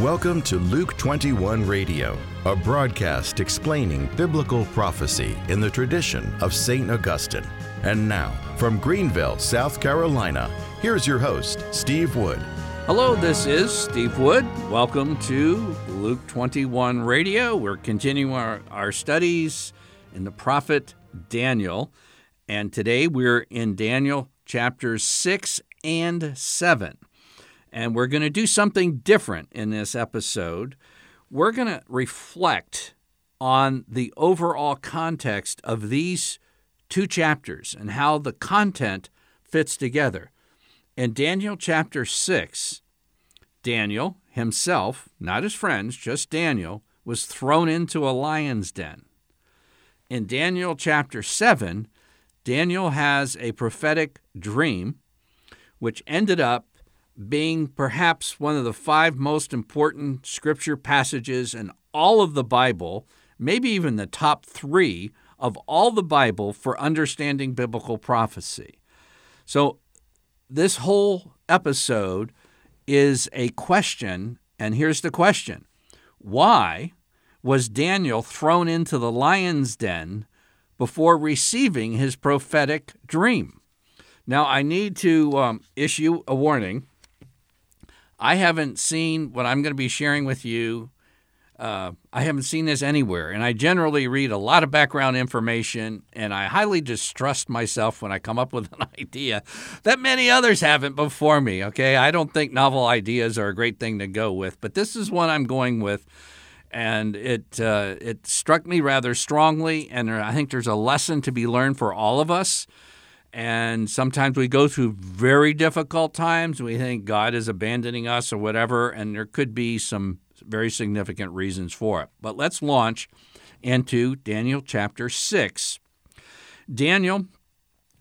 Welcome to Luke 21 Radio, a broadcast explaining biblical prophecy in the tradition of St. Augustine. And now, from Greenville, South Carolina, here's your host, Steve Wood. Hello, this is Steve Wood. Welcome to Luke 21 Radio. We're continuing our, our studies in the prophet Daniel. And today we're in Daniel chapters 6 and 7. And we're going to do something different in this episode. We're going to reflect on the overall context of these two chapters and how the content fits together. In Daniel chapter 6, Daniel himself, not his friends, just Daniel, was thrown into a lion's den. In Daniel chapter 7, Daniel has a prophetic dream which ended up being perhaps one of the five most important scripture passages in all of the Bible, maybe even the top three of all the Bible for understanding biblical prophecy. So, this whole episode is a question, and here's the question Why was Daniel thrown into the lion's den before receiving his prophetic dream? Now, I need to um, issue a warning I haven't seen what I'm going to be sharing with you. Uh, I haven't seen this anywhere. And I generally read a lot of background information, and I highly distrust myself when I come up with an idea that many others haven't before me. Okay. I don't think novel ideas are a great thing to go with, but this is one I'm going with. And it uh, it struck me rather strongly, and I think there's a lesson to be learned for all of us. And sometimes we go through very difficult times. We think God is abandoning us or whatever, and there could be some very significant reasons for it. But let's launch into Daniel chapter 6. Daniel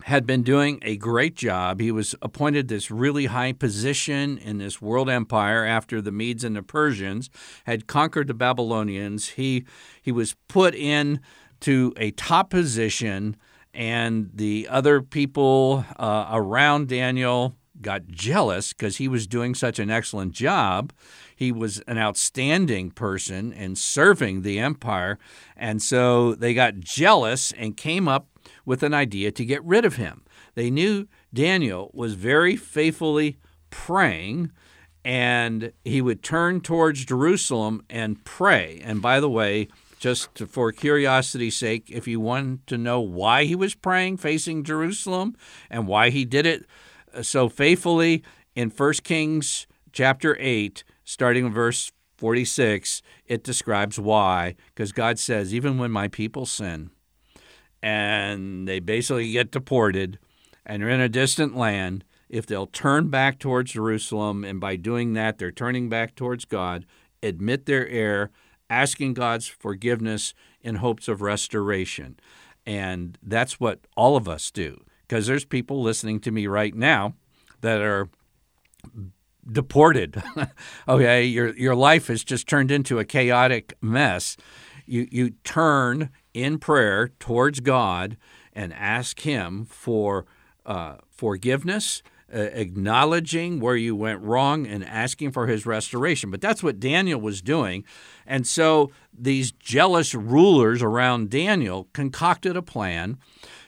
had been doing a great job. He was appointed this really high position in this world empire after the Medes and the Persians had conquered the Babylonians. He he was put in to a top position and the other people uh, around Daniel got jealous because he was doing such an excellent job. He was an outstanding person in serving the empire. And so they got jealous and came up with an idea to get rid of him. They knew Daniel was very faithfully praying and he would turn towards Jerusalem and pray. And by the way, just for curiosity's sake, if you want to know why he was praying facing Jerusalem and why he did it uh, so faithfully in 1 Kings chapter 8, starting in verse 46, it describes why. Because God says, even when my people sin and they basically get deported and are in a distant land, if they'll turn back towards Jerusalem, and by doing that, they're turning back towards God, admit their error, asking God's forgiveness in hopes of restoration. And that's what all of us do. Because there's people listening to me right now that are deported. okay, your your life has just turned into a chaotic mess. You you turn in prayer towards God and ask Him for uh, forgiveness uh, acknowledging where you went wrong and asking for his restoration. But that's what Daniel was doing. And so these jealous rulers around Daniel concocted a plan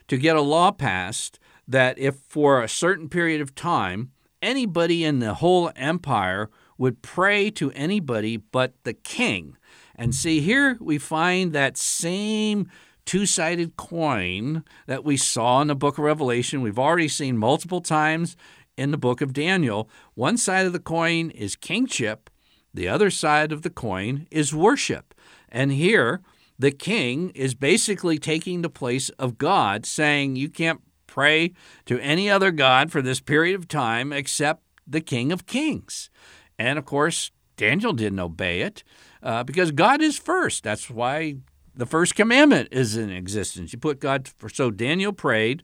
to get a law passed that if for a certain period of time anybody in the whole empire would pray to anybody but the king. And see, here we find that same two sided coin that we saw in the book of Revelation. We've already seen multiple times in the book of Daniel. One side of the coin is kingship, the other side of the coin is worship. And here, the king is basically taking the place of God, saying, You can't pray to any other God for this period of time except the King of Kings. And of course, Daniel didn't obey it uh, because God is first. That's why the first commandment is in existence. You put God first. So Daniel prayed,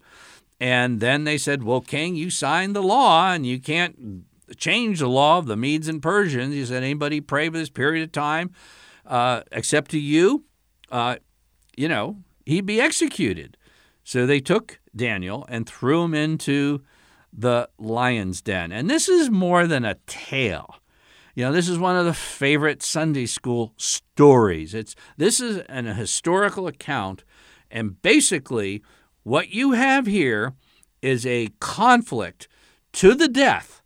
and then they said, Well, King, you signed the law and you can't change the law of the Medes and Persians. He said, Anybody pray for this period of time uh, except to you, uh, you know, he'd be executed. So they took Daniel and threw him into the lion's den. And this is more than a tale. You know, this is one of the favorite Sunday school stories. It's this is an, historical account, and basically, what you have here is a conflict to the death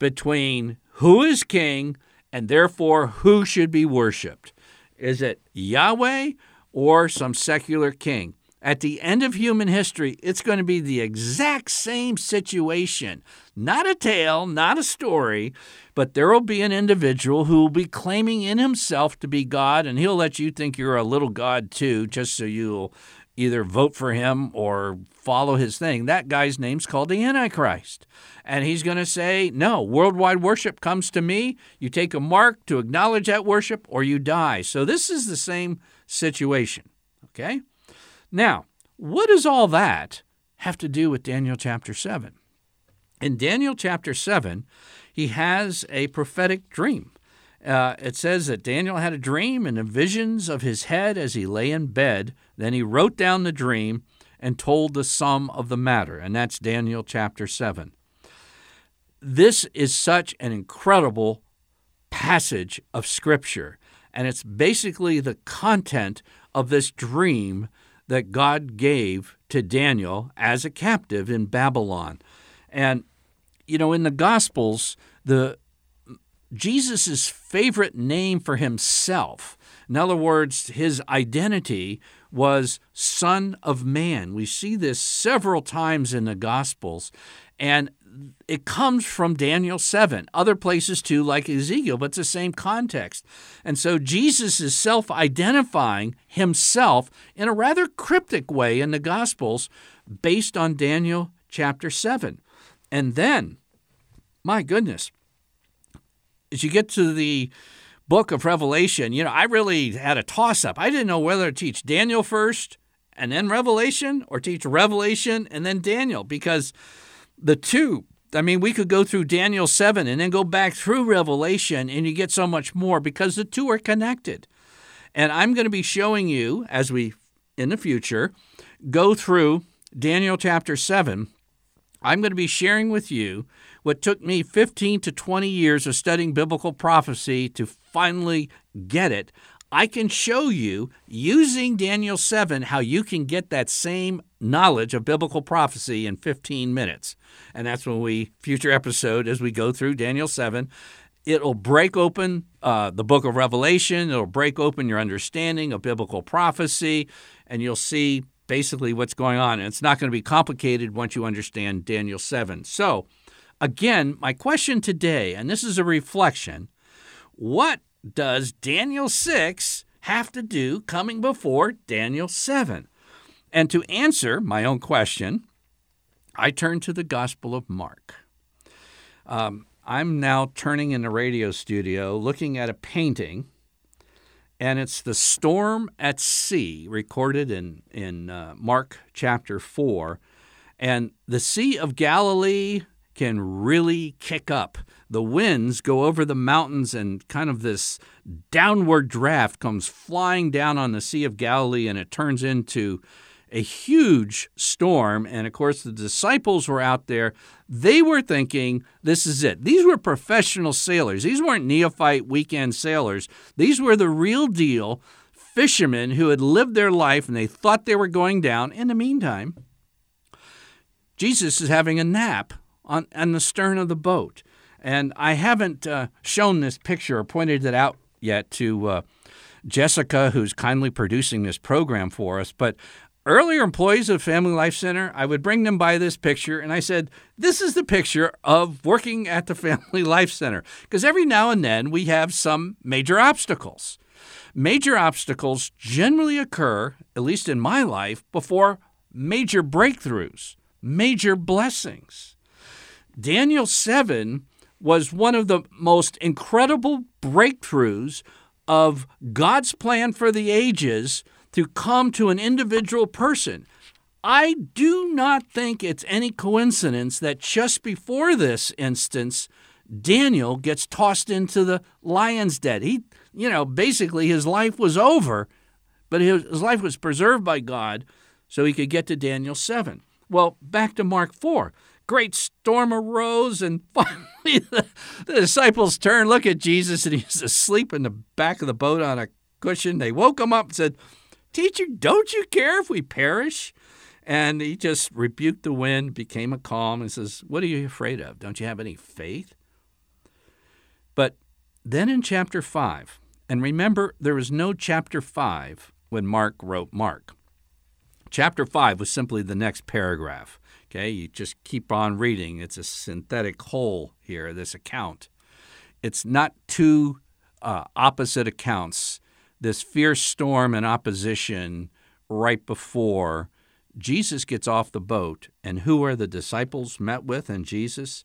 between who is king and therefore who should be worshiped. Is it Yahweh or some secular king? At the end of human history, it's going to be the exact same situation. Not a tale, not a story, but there will be an individual who will be claiming in himself to be God, and he'll let you think you're a little God too, just so you'll either vote for him or follow his thing. That guy's name's called the Antichrist. And he's going to say, No, worldwide worship comes to me. You take a mark to acknowledge that worship or you die. So this is the same situation. Okay? Now, what does all that have to do with Daniel chapter 7? In Daniel chapter 7, he has a prophetic dream. Uh, it says that Daniel had a dream and the visions of his head as he lay in bed. Then he wrote down the dream and told the sum of the matter. And that's Daniel chapter 7. This is such an incredible passage of Scripture. And it's basically the content of this dream that God gave to Daniel as a captive in Babylon. And, you know, in the Gospels, the Jesus's favorite name for himself, in other words, his identity was Son of Man. We see this several times in the Gospels. And it comes from Daniel 7, other places too, like Ezekiel, but it's the same context. And so Jesus is self identifying himself in a rather cryptic way in the Gospels based on Daniel chapter 7. And then, my goodness, as you get to the book of Revelation, you know, I really had a toss up. I didn't know whether to teach Daniel first and then Revelation or teach Revelation and then Daniel because the two I mean, we could go through Daniel 7 and then go back through Revelation, and you get so much more because the two are connected. And I'm going to be showing you, as we in the future go through Daniel chapter 7, I'm going to be sharing with you what took me 15 to 20 years of studying biblical prophecy to finally get it. I can show you using Daniel 7 how you can get that same knowledge of biblical prophecy in 15 minutes. And that's when we, future episode, as we go through Daniel 7, it'll break open uh, the book of Revelation, it'll break open your understanding of biblical prophecy, and you'll see basically what's going on. And it's not going to be complicated once you understand Daniel 7. So, again, my question today, and this is a reflection what does Daniel 6 have to do coming before Daniel 7? And to answer my own question, I turn to the Gospel of Mark. Um, I'm now turning in the radio studio looking at a painting, and it's the storm at sea, recorded in, in uh, Mark chapter 4. And the Sea of Galilee can really kick up the winds go over the mountains and kind of this downward draft comes flying down on the Sea of Galilee and it turns into a huge storm. And of course, the disciples were out there. They were thinking, this is it. These were professional sailors. These weren't neophyte weekend sailors. These were the real deal fishermen who had lived their life and they thought they were going down. In the meantime, Jesus is having a nap on, on the stern of the boat. And I haven't uh, shown this picture or pointed it out yet to uh, Jessica, who's kindly producing this program for us. But earlier employees of Family Life Center, I would bring them by this picture, and I said, This is the picture of working at the Family Life Center. Because every now and then we have some major obstacles. Major obstacles generally occur, at least in my life, before major breakthroughs, major blessings. Daniel 7 was one of the most incredible breakthroughs of God's plan for the ages to come to an individual person. I do not think it's any coincidence that just before this instance, Daniel gets tossed into the lion's den. He, you know, basically his life was over, but his, life was preserved by God so he could get to Daniel 7. Well, back to Mark 4. Great storm arose, and finally the, the disciples turned, look at Jesus, and he's asleep in the back of the boat on a cushion. They woke him up and said, Teacher, don't you care if we perish? And he just rebuked the wind, became a calm, and says, What are you afraid of? Don't you have any faith? But then in chapter 5, and remember, there was no chapter 5 when Mark wrote Mark. Chapter 5 was simply the next paragraph. Okay, you just keep on reading. It's a synthetic whole here, this account. It's not two uh, opposite accounts. This fierce storm and opposition right before Jesus gets off the boat. And who are the disciples met with and Jesus?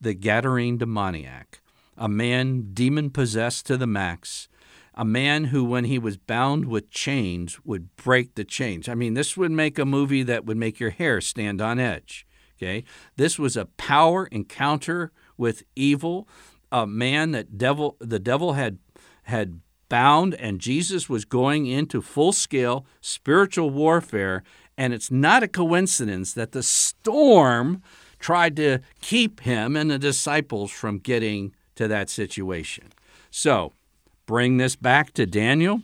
The Gadarene demoniac a man demon possessed to the max, a man who, when he was bound with chains, would break the chains. I mean, this would make a movie that would make your hair stand on edge. Okay, this was a power encounter with evil, a man that devil the devil had had bound, and Jesus was going into full scale spiritual warfare. And it's not a coincidence that the storm tried to keep him and the disciples from getting to that situation. So, bring this back to Daniel.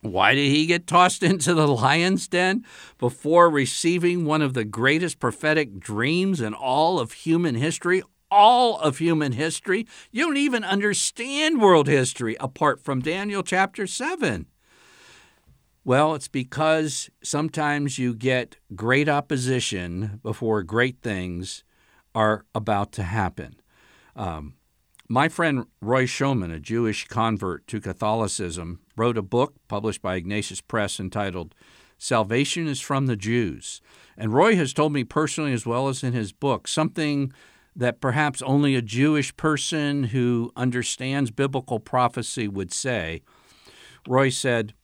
Why did he get tossed into the lion's den before receiving one of the greatest prophetic dreams in all of human history? All of human history. You don't even understand world history apart from Daniel chapter 7. Well, it's because sometimes you get great opposition before great things are about to happen. Um, my friend Roy Schoeman, a Jewish convert to Catholicism, wrote a book published by Ignatius Press entitled Salvation is from the Jews. And Roy has told me personally, as well as in his book, something that perhaps only a Jewish person who understands biblical prophecy would say. Roy said,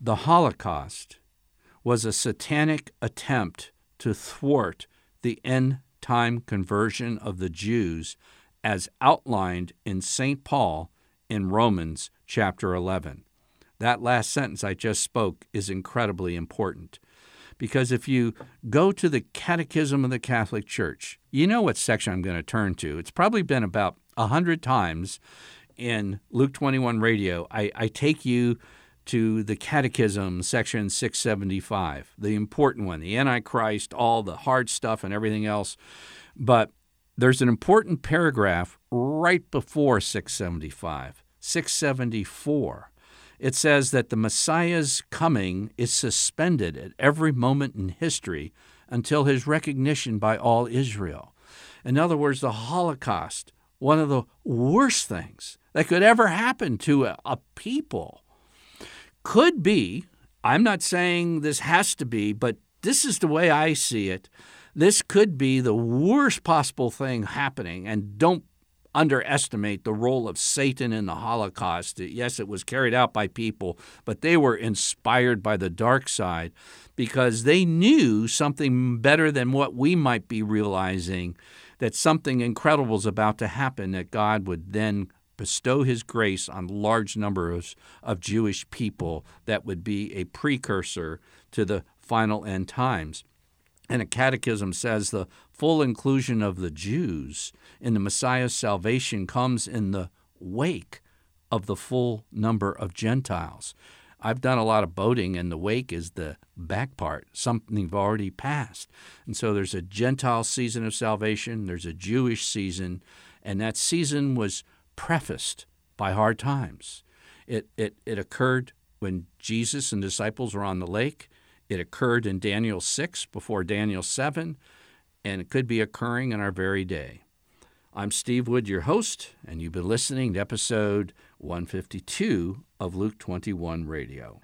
The Holocaust was a satanic attempt to thwart the end time conversion of the Jews as outlined in St. Paul in Romans chapter 11. That last sentence I just spoke is incredibly important because if you go to the Catechism of the Catholic Church, you know what section I'm going to turn to. It's probably been about a hundred times in Luke 21 radio. I, I take you to the Catechism, section 675, the important one, the Antichrist, all the hard stuff and everything else. But there's an important paragraph right before 675, 674. It says that the Messiah's coming is suspended at every moment in history until his recognition by all Israel. In other words, the Holocaust, one of the worst things that could ever happen to a, a people, could be, I'm not saying this has to be, but this is the way I see it this could be the worst possible thing happening, and don't underestimate the role of Satan in the Holocaust. Yes, it was carried out by people, but they were inspired by the dark side because they knew something better than what we might be realizing that something incredible is about to happen, that God would then bestow his grace on large numbers of Jewish people that would be a precursor to the final end times. And a catechism says the full inclusion of the Jews in the Messiah's salvation comes in the wake of the full number of Gentiles. I've done a lot of boating, and the wake is the back part, something you've already passed. And so there's a Gentile season of salvation, there's a Jewish season, and that season was prefaced by hard times. It, it, it occurred when Jesus and disciples were on the lake. It occurred in Daniel 6 before Daniel 7, and it could be occurring in our very day. I'm Steve Wood, your host, and you've been listening to episode 152 of Luke 21 Radio.